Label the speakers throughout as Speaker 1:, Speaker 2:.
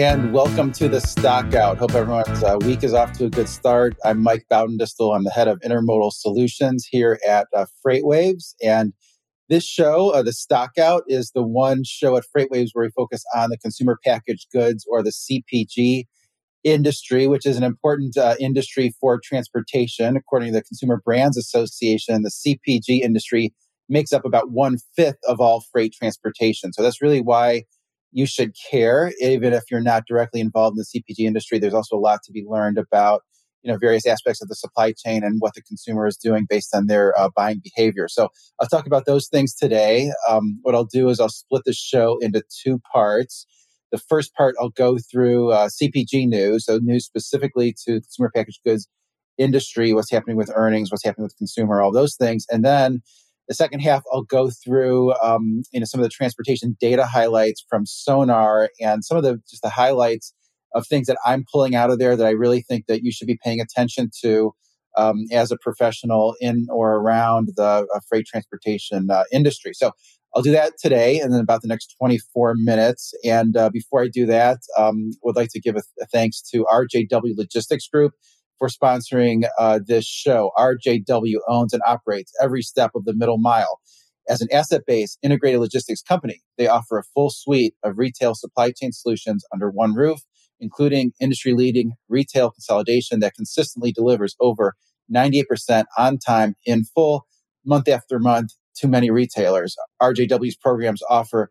Speaker 1: And welcome to the Stockout. Hope everyone's uh, week is off to a good start. I'm Mike Baudendistel. I'm the head of intermodal solutions here at uh, FreightWaves. And this show, uh, the Stockout, is the one show at FreightWaves where we focus on the consumer packaged goods or the CPG industry, which is an important uh, industry for transportation. According to the Consumer Brands Association, the CPG industry makes up about one fifth of all freight transportation. So that's really why you should care, even if you're not directly involved in the CPG industry. There's also a lot to be learned about you know various aspects of the supply chain and what the consumer is doing based on their uh, buying behavior. So I'll talk about those things today. Um, what I'll do is I'll split the show into two parts. The first part I'll go through uh, CPG news, so news specifically to consumer packaged goods industry, what's happening with earnings, what's happening with consumer, all those things, and then the second half, I'll go through um, you know some of the transportation data highlights from Sonar and some of the just the highlights of things that I'm pulling out of there that I really think that you should be paying attention to um, as a professional in or around the uh, freight transportation uh, industry. So I'll do that today and then about the next 24 minutes. And uh, before I do that, um, would like to give a, a thanks to RJW Logistics Group for sponsoring uh, this show. RJW owns and operates every step of the middle mile. As an asset based integrated logistics company, they offer a full suite of retail supply chain solutions under one roof, including industry leading retail consolidation that consistently delivers over 98% on time in full, month after month to many retailers. RJW's programs offer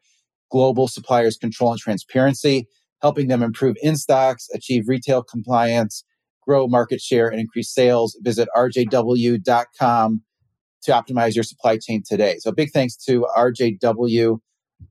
Speaker 1: global suppliers control and transparency, helping them improve in stocks, achieve retail compliance, grow market share and increase sales, visit rjw.com to optimize your supply chain today. So big thanks to RJW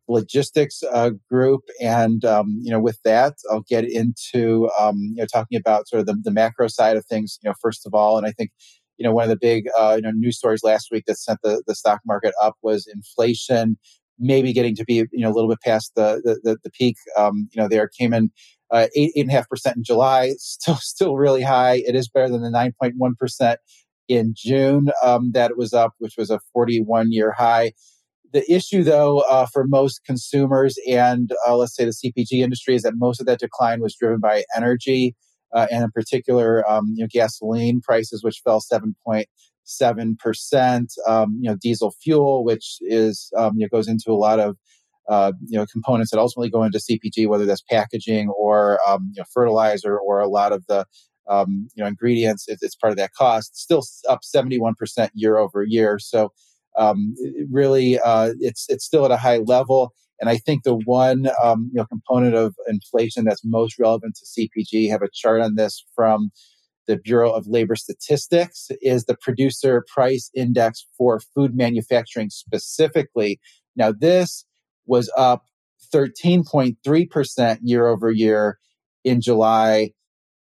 Speaker 1: Logistics uh, Group. And, um, you know, with that, I'll get into, um, you know, talking about sort of the, the, macro side of things, you know, first of all. And I think, you know, one of the big, uh, you know, news stories last week that sent the, the stock market up was inflation maybe getting to be, you know, a little bit past the, the, the, the peak. Um, you know, there came in uh, eight eight and a half percent in July, still still really high. It is better than the nine point one percent in June um, that it was up, which was a forty one year high. The issue, though, uh, for most consumers and uh, let's say the CPG industry, is that most of that decline was driven by energy, uh, and in particular, um, you know, gasoline prices, which fell seven point seven percent. Um, you know, diesel fuel, which is um, you know goes into a lot of uh, you know components that ultimately go into CPG, whether that's packaging or um, you know, fertilizer or a lot of the um, you know ingredients. It, it's part of that cost. Still up seventy one percent year over year. So um, really, uh, it's it's still at a high level. And I think the one um, you know component of inflation that's most relevant to CPG have a chart on this from the Bureau of Labor Statistics is the producer price index for food manufacturing specifically. Now this was up 13.3% year over year in July.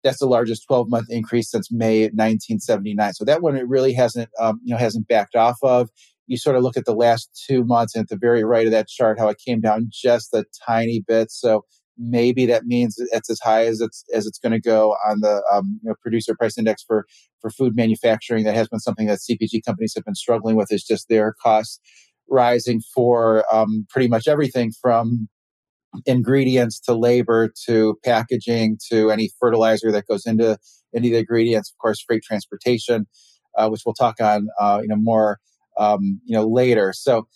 Speaker 1: That's the largest 12 month increase since May 1979. So that one it really hasn't, um, you know, hasn't backed off of. You sort of look at the last two months and at the very right of that chart, how it came down just a tiny bit. So maybe that means it's as high as it's as it's going to go on the um, you know, producer price index for for food manufacturing. That has been something that CPG companies have been struggling with. Is just their costs rising for um, pretty much everything from ingredients to labor to packaging to any fertilizer that goes into any of the ingredients. Of course, freight transportation, uh, which we'll talk on uh, you know more um, you know later. So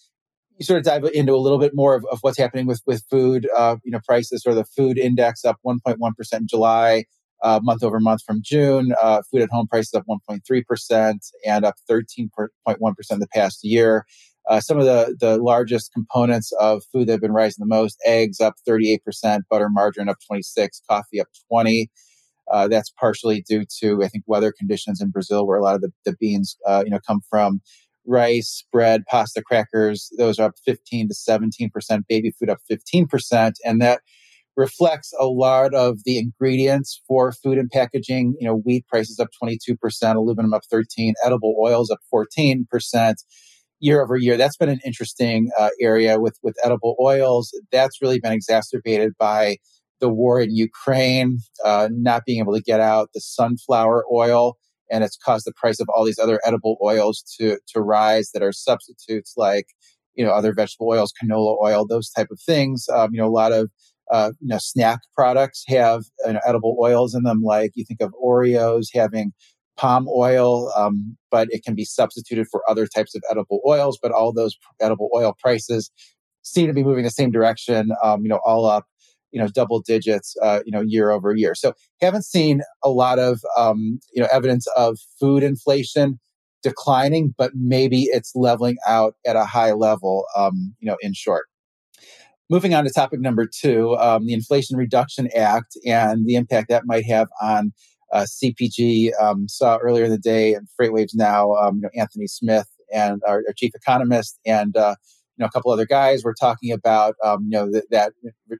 Speaker 1: you sort of dive into a little bit more of, of what's happening with with food uh, you know prices or the food index up 1.1 percent in July. Uh, month over month from June, uh, food at home prices up 1.3% and up 13.1% the past year. Uh, some of the, the largest components of food that have been rising the most eggs up 38% butter margarine up 26 coffee up 20 uh, that's partially due to i think weather conditions in brazil where a lot of the, the beans uh, you know come from. Rice bread pasta crackers those are up 15 to 17% baby food up 15% and that reflects a lot of the ingredients for food and packaging. You know wheat prices up 22% aluminum up 13 edible oils up 14% year over year. That's been an interesting uh, area with with edible oils. That's really been exacerbated by the war in Ukraine, uh, not being able to get out the sunflower oil, and it's caused the price of all these other edible oils to to rise that are substitutes like you know other vegetable oils, canola oil, those type of things. Um, you know, a lot of uh, you know, snack products have you know, edible oils in them, like you think of Oreos having palm oil, um, but it can be substituted for other types of edible oils. But all those edible oil prices seem to be moving the same direction, um, you know, all up, you know, double digits, uh, you know, year over year. So haven't seen a lot of, um, you know, evidence of food inflation declining, but maybe it's leveling out at a high level, um, you know, in short. Moving on to topic number two, um, the Inflation Reduction Act and the impact that might have on uh, CPG. Um, saw earlier in the day in FreightWaves Now, um, you know, Anthony Smith and our, our chief economist and uh, you know a couple other guys were talking about um, you know that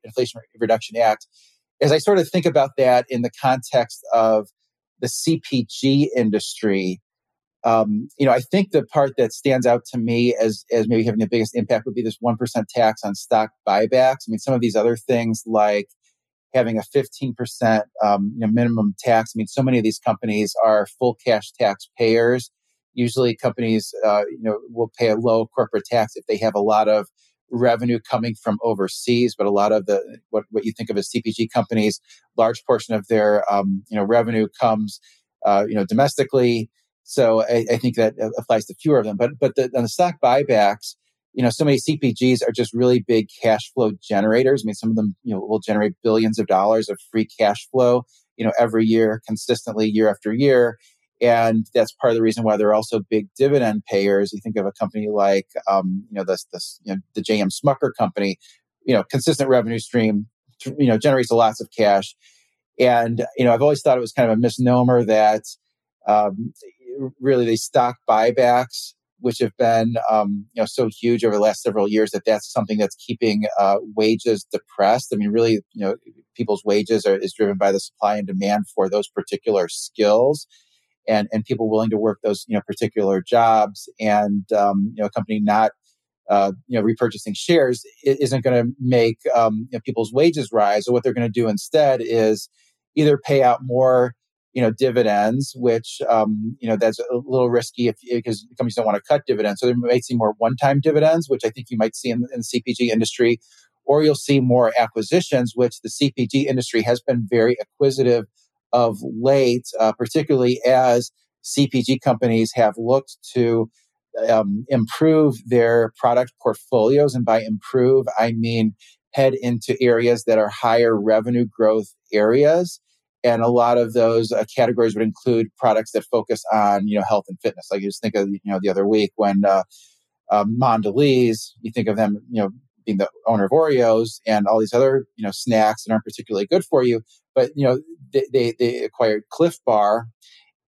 Speaker 1: Inflation Reduction Act. As I sort of think about that in the context of the CPG industry, um, you know, I think the part that stands out to me as as maybe having the biggest impact would be this one percent tax on stock buybacks. I mean, some of these other things like having a fifteen percent um, you know, minimum tax. I mean, so many of these companies are full cash taxpayers. Usually, companies uh, you know will pay a low corporate tax if they have a lot of revenue coming from overseas, but a lot of the what, what you think of as CPG companies, large portion of their um, you know revenue comes uh, you know domestically so I, I, think that applies to fewer of them. But but the, on the stock buybacks, you know, so many CPGs are just really big cash flow generators. I mean, some of them you know will generate billions of dollars of free cash flow, you know, every year consistently, year after year. And that's part of the reason why they're also big dividend payers. You think of a company like, um, you know, this, this, you know, the JM Smucker company, you know, consistent revenue stream, you know, generates lots of cash. And, you know, I've always thought it was kind of a misnomer that, um, really these stock buybacks, which have been um, you know so huge over the last several years that that's something that's keeping uh, wages depressed. I mean, really, you know, people's wages are is driven by the supply and demand for those particular skills. And, and people willing to work those you know particular jobs and um, you know a company not uh, you know repurchasing shares isn't going to make um, you know, people's wages rise. So what they're going to do instead is either pay out more you know dividends, which um, you know that's a little risky if because companies don't want to cut dividends. So they might see more one-time dividends, which I think you might see in, in the CPG industry, or you'll see more acquisitions, which the CPG industry has been very acquisitive of late, uh, particularly as CPG companies have looked to um, improve their product portfolios, and by improve I mean head into areas that are higher revenue growth areas and a lot of those uh, categories would include products that focus on you know health and fitness. Like you just think of you know the other week when uh, um, Mondelez, you think of them you know being the owner of Oreos and all these other you know snacks that aren't particularly good for you but you know they, they, they acquired Clif Bar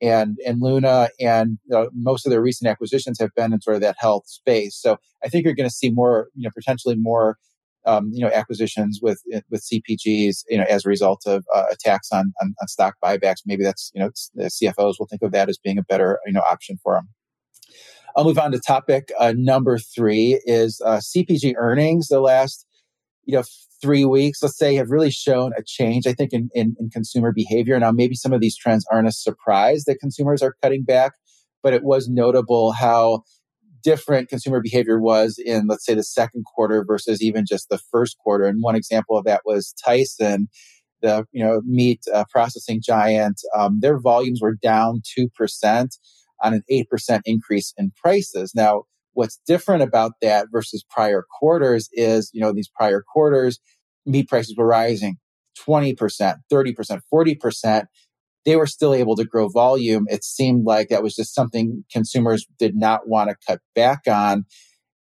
Speaker 1: and and Luna and uh, most of their recent acquisitions have been in sort of that health space. So I think you're going to see more you know potentially more um, you know acquisitions with with CPGs you know as a result of uh, attacks on, on, on stock buybacks. Maybe that's you know the CFOs will think of that as being a better you know option for them. I'll move on to topic uh, number three is uh, CPG earnings. The last you know three weeks, let's say, have really shown a change. I think in, in, in consumer behavior. Now, maybe some of these trends aren't a surprise that consumers are cutting back, but it was notable how different consumer behavior was in, let's say, the second quarter versus even just the first quarter. And one example of that was Tyson, the you know meat uh, processing giant. Um, their volumes were down two percent on an eight percent increase in prices. Now, what's different about that versus prior quarters is, you know, these prior quarters, meat prices were rising 20%, 30%, 40% they were still able to grow volume. It seemed like that was just something consumers did not want to cut back on.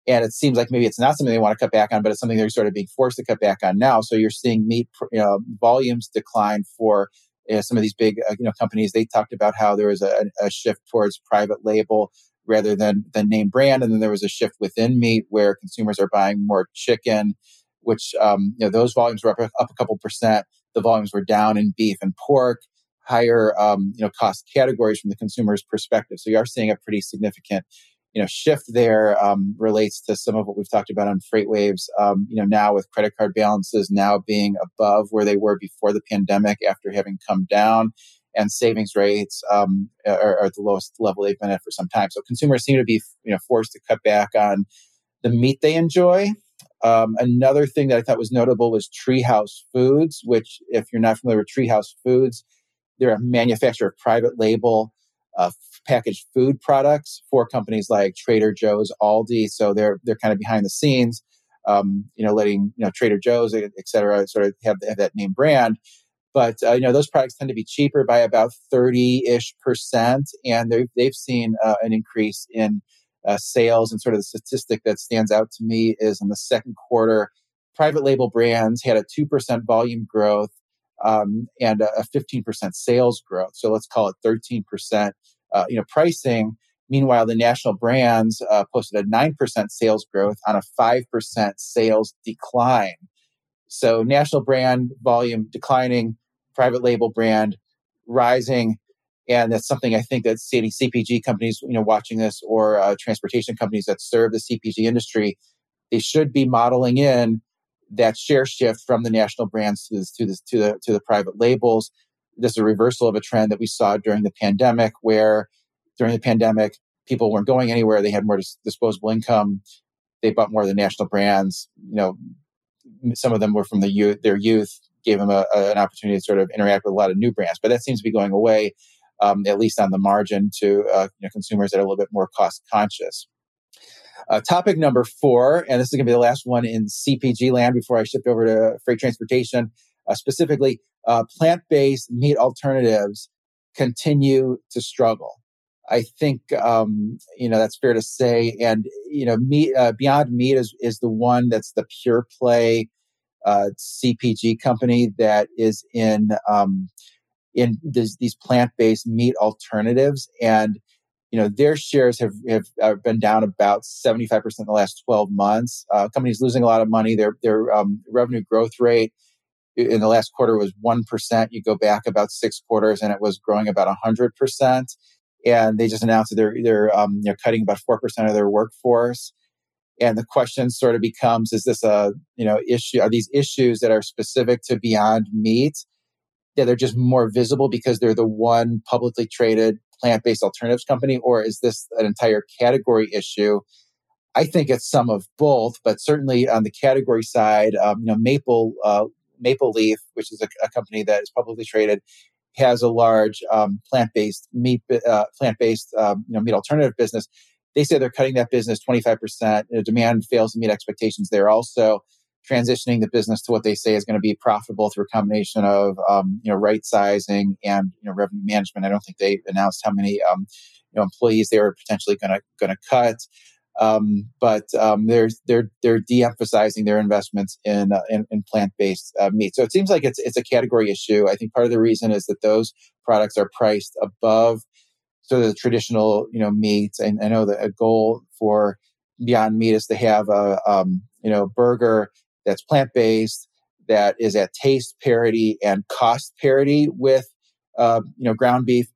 Speaker 1: And it seems like maybe it's not something they want to cut back on, but it's something they're sort of being forced to cut back on now. So you're seeing meat you know, volumes decline for you know, some of these big uh, you know companies. They talked about how there was a, a shift towards private label rather than than name brand, and then there was a shift within meat where consumers are buying more chicken, which um, you know those volumes were up, up a couple percent. The volumes were down in beef and pork higher um, you know cost categories from the consumer's perspective. So you are seeing a pretty significant you know shift there um, relates to some of what we've talked about on FreightWaves. Um, you know now with credit card balances now being above where they were before the pandemic after having come down. And savings rates um, are, are at the lowest level they've been at for some time. So consumers seem to be, you know, forced to cut back on the meat they enjoy, Um, another thing that I thought was notable was Treehouse Foods, which, if you're not familiar with Treehouse Foods, they're a manufacturer of private label uh, packaged food products for companies like Trader Joe's, Aldi. So they're they're kind of behind the scenes, um, you know, letting you know Trader Joe's, et cetera, sort of have, have that name brand. But uh, you know those products tend to be cheaper by about thirty ish percent, and they've they've seen uh, an increase in uh, sales. And sort of the statistic that stands out to me is in the second quarter, private label brands had a two percent volume growth um, and a, 15% sales growth. So let's call it 13%. Uh, you know, pricing. Meanwhile, the national brands uh, posted a 9% sales growth on a 5% sales decline. So national brand volume declining, private label brand rising. And that's something I think that CPG companies, you know, watching this or uh, transportation companies that serve the CPG industry, they should be modeling in that share shift from the national brands to the, to to the, to the private labels. This is a reversal of a trend that we saw during the pandemic, where during the pandemic, people weren't going anywhere. They had more dis- disposable income. They bought more of the national brands. You know, some of them were from the youth, their youth, gave them a, a, an opportunity to sort of interact with a lot of new brands. But that seems to be going away, um, at least on the margin, to uh, you know, consumers that are a little bit more cost conscious. Uh, topic number four, and this is going to be the last one in CPG land before I shift over to freight transportation, uh, specifically uh, plant based meat alternatives continue to struggle. I think um, you know that's fair to say, and you know, meat uh, Beyond Meat is is the one that's the pure play uh, CPG company that is in um, in these plant based meat alternatives, and you know their shares have have uh, been down about 75% in the last 12 months. Uh, companies losing a lot of money. Their their um, revenue growth rate in the last quarter was 1% you go back about six quarters and it was growing about 100% and they just announced that they're they're um, you know cutting about 4% of their workforce. And the question sort of becomes is this a you know issue are these issues that are specific to beyond meat that they're just more visible because they're the one publicly traded plant-based alternatives company or is this an entire category issue? I think it's some of both but certainly on the category side um, you know maple uh, maple leaf which is a, a, company that is publicly traded has a large um, plant-based meat uh, plant-based um, you know meat alternative business. They say they're cutting that business 25% demand fails to meet expectations there also transitioning the business to what they say is going to be profitable through a combination of um, you know right sizing and you know revenue management. I don't think they announced how many um, you know employees they were potentially going to going to cut. Um, but um, they're they're they're de-emphasizing their investments in uh, in, in plant based uh, meat. So it seems like it's it's a category issue. I think part of the reason is that those products are priced above sort of the traditional you know meats. And I know that a goal for Beyond Meat is to have a um, you know burger that's plant based, that is at taste parity and cost parity with uh, you know ground beef.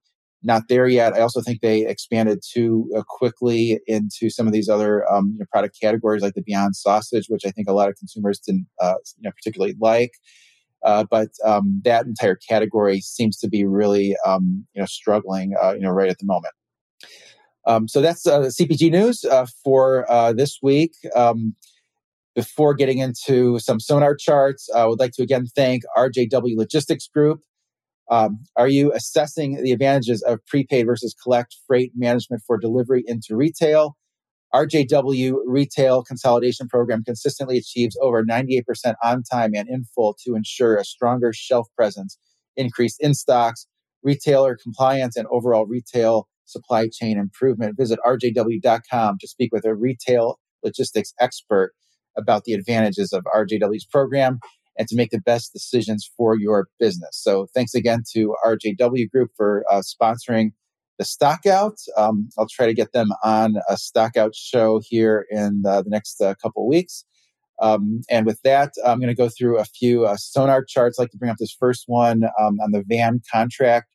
Speaker 1: Not there yet. I also think they expanded too uh, quickly into some of these other um, you know, product categories like the Beyond Sausage, which I think a lot of consumers didn't uh, you know, particularly like. Uh, but um, that entire category seems to be really um, you know struggling uh, you know right at the moment. Um, so that's uh, CPG news uh, for uh, this week. Um, before getting into some sonar charts, I would like to again thank RJW Logistics Group. Um, are you assessing the advantages of prepaid versus collect freight management for delivery into retail? RJW Retail Consolidation Program consistently achieves over 98% on time and in full to ensure a stronger shelf presence, increased in stocks, retailer compliance, and overall retail supply chain improvement. Visit rjw.com to speak with a retail logistics expert about the advantages of RJW's program and to make the best decisions for your business. So thanks again to RJW Group for uh, sponsoring the Stockout. Um, I'll try to get them on a Stockout show here in uh, the next uh, couple weeks. Um, and with that, I'm going to go through a few uh, sonar charts. I'd like to bring up this first one um, on the van contract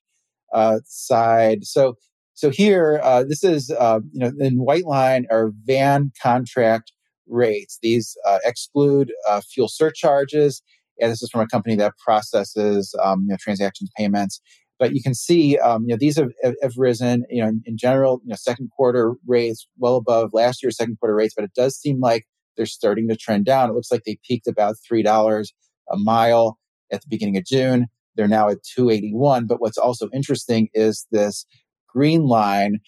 Speaker 1: uh, side. So, so here, uh, this is you know in white line our van contract rates. These uh, exclude uh, fuel surcharges, and this is from a company that processes um, you know, transactions payments. But you can see, um, you know, these have, have risen. You know, in, general, you know, second quarter rates well above last year's second quarter rates. But it does seem like they're starting to trend down. It looks like they peaked about $3 a mile at the beginning of June. They're now at 281. But what's also interesting is this green line,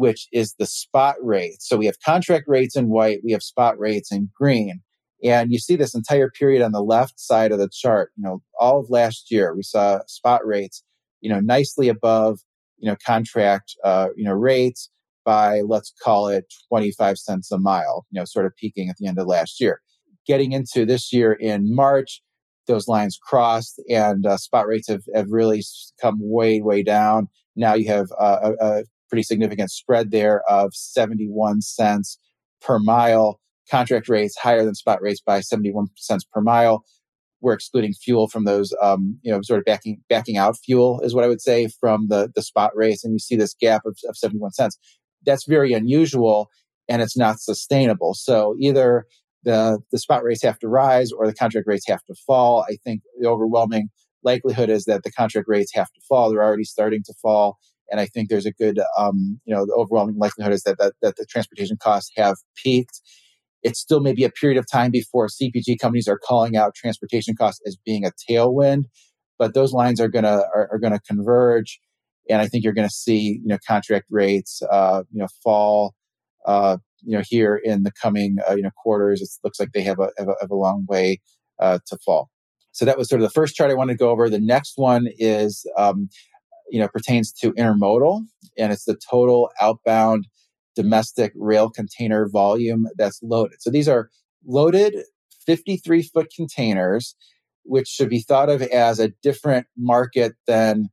Speaker 1: which is the spot rate. So we have contract rates in white, we have spot rates in green. And you see this entire period on the left side of the chart. You know, all of last year, we saw spot rates, you know, nicely above, you know, contract, uh, you know, rates by let's call it 25 cents a mile, you know, sort of peaking at the end of last year. Getting into this year in March, those lines crossed and uh, spot rates have, have really come way, way down. Now you have uh, a, a pretty significant spread there of 71 cents per mile. Contract rates higher than spot rates by 71 cents per mile. We're excluding fuel from those, um, you know, sort of backing backing out fuel is what I would say from the the spot rates, and you see this gap of, of 71 cents. That's very unusual, and it's not sustainable. So either the the spot rates have to rise or the contract rates have to fall. I think the overwhelming likelihood is that the contract rates have to fall. They're already starting to fall, and I think there's a good, um, you know, the overwhelming likelihood is that, that that the transportation costs have peaked. It's still maybe a period of time before CPG companies are calling out transportation costs as being a tailwind, but those lines are gonna are, are gonna converge, and I think you're gonna see you know contract rates uh, you know fall uh, you know, here in the coming, uh, you know, quarters. It looks like they have a, have a, have a long way uh, to fall. So that was sort of the first chart I wanted to go over. The next one is, um, you know, pertains to intermodal, and it's the total outbound domestic rail container volume that's loaded. So these are loaded 53 foot containers, which should be thought of as a different market than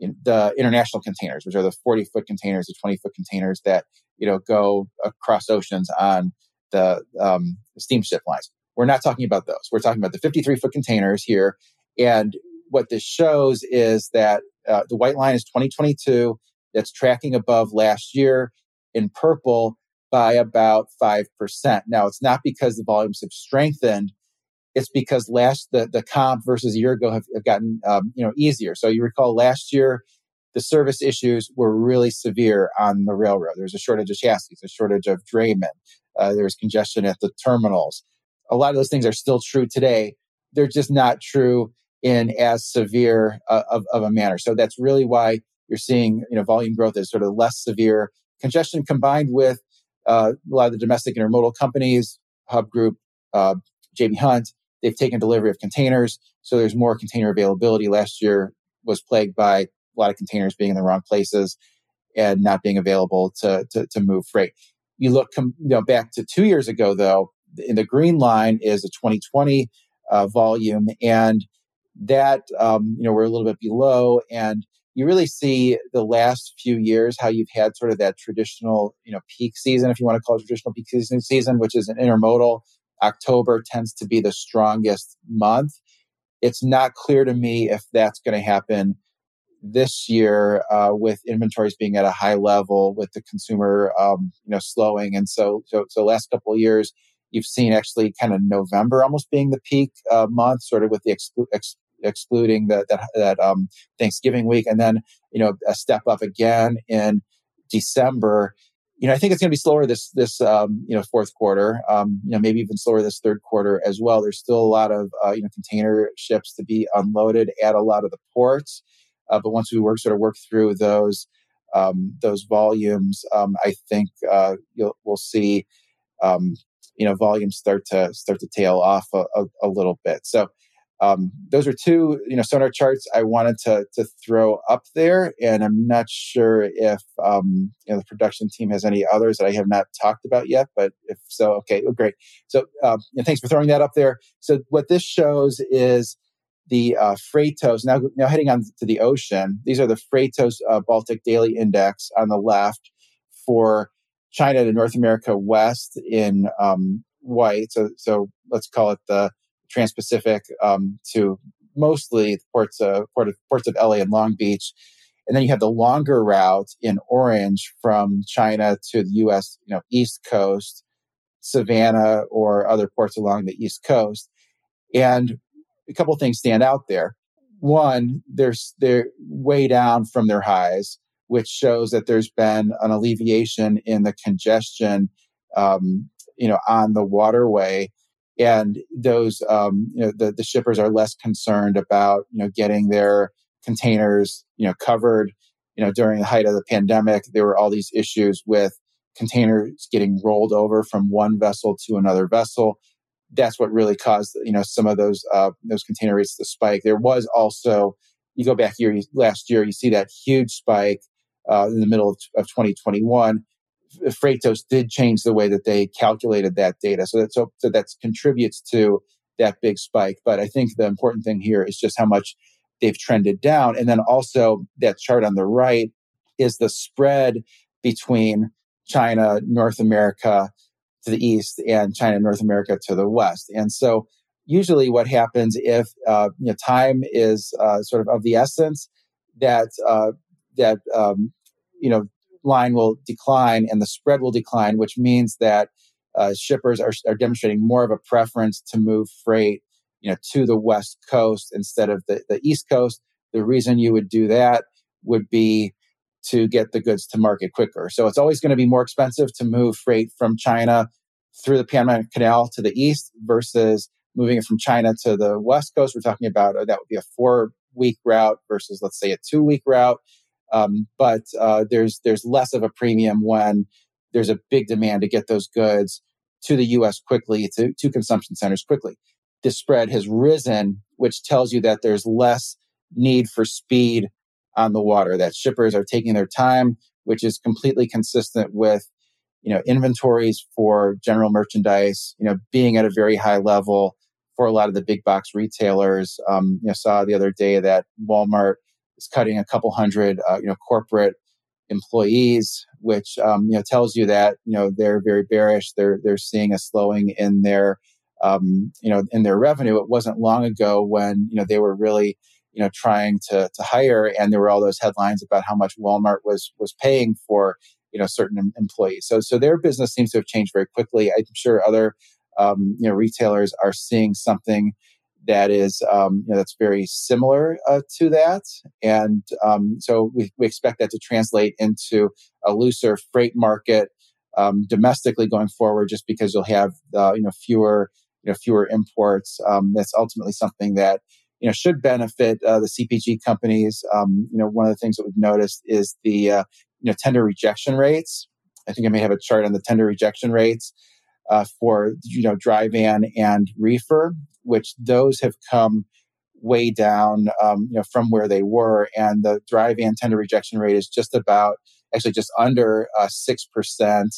Speaker 1: the international containers, which are the 40 foot containers, the 20 foot containers that you know go across oceans on the um, steamship lines. We're not talking about those. We're talking about the 53 foot containers here. And what this shows is that uh, the white line is 2022. That's tracking above last year in purple by about 5%. Now, it's not because the volumes have strengthened. It's because last the, the comp versus a year ago have, have gotten um, you know easier. So you recall last year the service issues were really severe on the railroad. There was a shortage of chassis, a shortage of draymen. Uh, there was congestion at the terminals. A lot of those things are still true today. They're just not true in as severe uh, of, of a manner. So that's really why you're seeing you know volume growth is sort of less severe. Congestion combined with uh, a lot of the domestic intermodal companies, Hub Group, uh, JB Hunt, they've taken delivery of containers, so there's more container availability. Last year was plagued by a lot of containers being in the wrong places and not being available to, to, to move freight. You look you know, back to two years ago, though, in the green line is a 2020 uh, volume, and that um, you know we're a little bit below, and you really see the last few years how you've had sort of that traditional you know peak season, if you want to call it traditional peak season, season which is an intermodal. October tends to be the strongest month. It's not clear to me if that's going to happen this year uh, with inventories being at a high level with the consumer um, you know slowing and so so, so last couple of years you've seen actually kind of november almost being the peak uh, month sort of with the ex- excluding the, that that um, thanksgiving week and then you know a step up again in december you know i think it's going to be slower this this um, you know fourth quarter um, you know maybe even slower this third quarter as well there's still a lot of uh, you know container ships to be unloaded at a lot of the ports uh, but once we work sort of work through those um, those volumes, um, I think uh, we'll see um, you know volumes start to start to tail off a, a, a little bit. So um, those are two you know sonar charts I wanted to to throw up there, and I'm not sure if um, you know the production team has any others that I have not talked about yet. But if so, okay, oh, great. So um, thanks for throwing that up there. So what this shows is the uh, Freightos, now, now heading on to the ocean, these are the Freightos uh, Baltic Daily Index on the left for China to North America West in um, white. So, so let's call it the Trans Pacific um, to mostly the ports of, port of, ports of LA and Long Beach. And then you have the longer route in orange from China to the US, you know, East Coast, Savannah, or other ports along the East Coast. And a couple things stand out there. One, they're, they're way down from their highs, which shows that there's been an alleviation in the congestion, um, you know, on the waterway. And those, um, you know, the, the shippers are less concerned about, you know, getting their containers, you know, covered. You know, during the height of the pandemic, there were all these issues with containers getting rolled over from one vessel to another vessel. That's what really caused, you know, some of those uh, those container rates to spike. There was also, you go back year last year, you see that huge spike uh, in the middle of, of 2021. Freightos did change the way that they calculated that data, so that so, so that contributes to that big spike. But I think the important thing here is just how much they've trended down, and then also that chart on the right is the spread between China, North America to the east, and China, North America to the west. And so, usually, what happens if uh, you know, time is uh, sort of of the essence, that uh, that um, you know line will decline and the spread will decline, which means that uh, shippers are, are demonstrating more of a preference to move freight you know to the west coast instead of the, the east coast. The reason you would do that would be to get the goods to market quicker. So it's always going to be more expensive to move freight from china through the panama canal to the east versus moving it from china to the west coast. We're talking about uh, that would be a four week route versus let's say a two week route um, but uh, there's there's less of a premium when there's a big demand to get those goods to the U.S. quickly to, to consumption centers quickly. The spread has risen, which tells you that there's less need for speed on the water. That shippers are taking their time, which is completely consistent with you know inventories for general merchandise. You know being at a very high level for a lot of the big box retailers. Um, you know saw the other day that Walmart is cutting a couple hundred, uh, you know, corporate employees, which um, you know tells you that you know they're very bearish. They're they're seeing a slowing in their um, you know in their revenue. It wasn't long ago when you know they were really you know trying to to hire, and there were all those headlines about how much Walmart was was paying for you know certain employees. So so their business seems to have changed very quickly. I'm sure other um, you know retailers are seeing something that is um, you know, that's very similar uh, to that, and um, so we, we expect that to translate into a looser freight market um, domestically going forward, just because you'll have uh, you know fewer you know fewer imports. Um, that's ultimately something that you know should benefit uh, the CPG companies. Um, you know, one of the things that we've noticed is the uh, you know tender rejection rates. I think I may have a chart on the tender rejection rates uh, for you know dry van and reefer, which those have come way down um, you know from where they were, and the dry van tender rejection rate is just about actually just under uh, six uh, percent.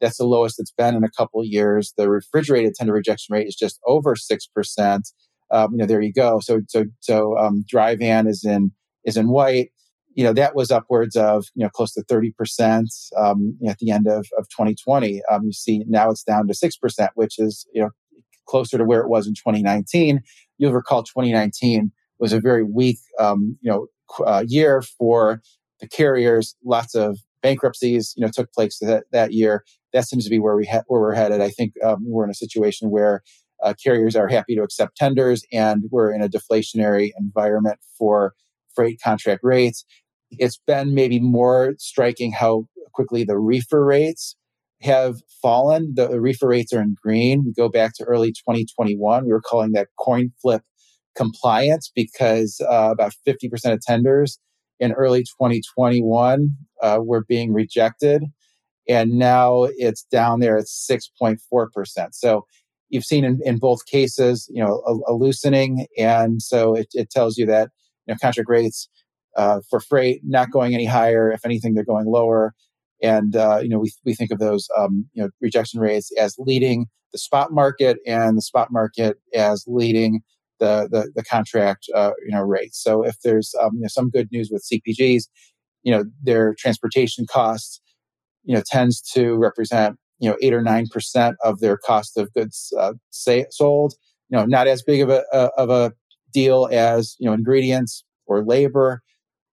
Speaker 1: That's the lowest it's been in a couple of years. The refrigerated tender rejection rate is just over six percent. Um, you know, there you go. So so so um, dry van is in is in white you know that was upwards of you know close to 30 percent um, at the end of, of 2020 um, you see now it's down to 6 percent which is you know closer to where it was in 2019 you'll recall 2019 was a very weak um, you know uh, year for the carriers. Lots of bankruptcies you know took place that, that year. That seems to be where we ha- where we're headed. I think um, we're in a situation where uh, carriers are happy to accept tenders and we're in a deflationary environment for freight contract rates it's been maybe more striking how quickly the reefer rates have fallen. The reefer rates are in green. We go back to early 2021. We were calling that coin flip compliance because uh, about 50% of tenders in early 2021 uh, were being rejected. And now it's down there at 6.4%. So you've seen in, in both cases, you know, a, a loosening. And so it, it tells you that, you know, contract rates uh, for freight not going any higher. If anything, they're going lower. And uh, you know, we we think of those um, you know rejection rates as leading the spot market, and the spot market as leading the the, the contract uh, you know rates. So if there's um, you know, some good news with CPGs, you know, their transportation costs you know tends to represent you know eight or nine percent of their cost of goods uh, say, sold. You know, not as big of a, a of a deal as you know ingredients or labor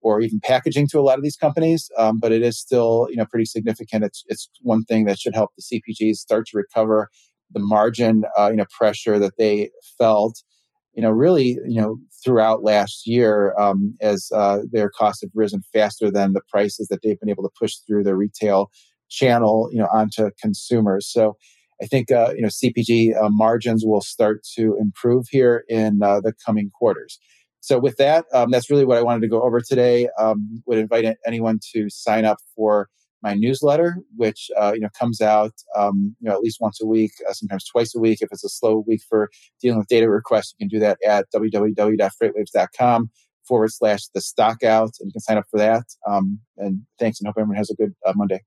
Speaker 1: or even packaging to a lot of these companies, um, but it is still you know pretty significant. It's it's one thing that should help the CPGs start to recover the margin uh, you know pressure that they felt you know really you know throughout last year um, as uh, their costs have risen faster than the prices that they've been able to push through their retail channel you know onto consumers. So I think uh, you know CPG uh, margins will start to improve here in uh, the coming quarters. So with that, um, that's really what I wanted to go over today. Um, would invite anyone to sign up for my newsletter, which uh, you know comes out um, you know at least once a week, uh, sometimes twice a week. If it's a slow week for dealing with data requests, you can do that at www.freightwaves.com forward slash the stock out, and you can sign up for that. Um, and thanks, and hope everyone has a good uh, Monday.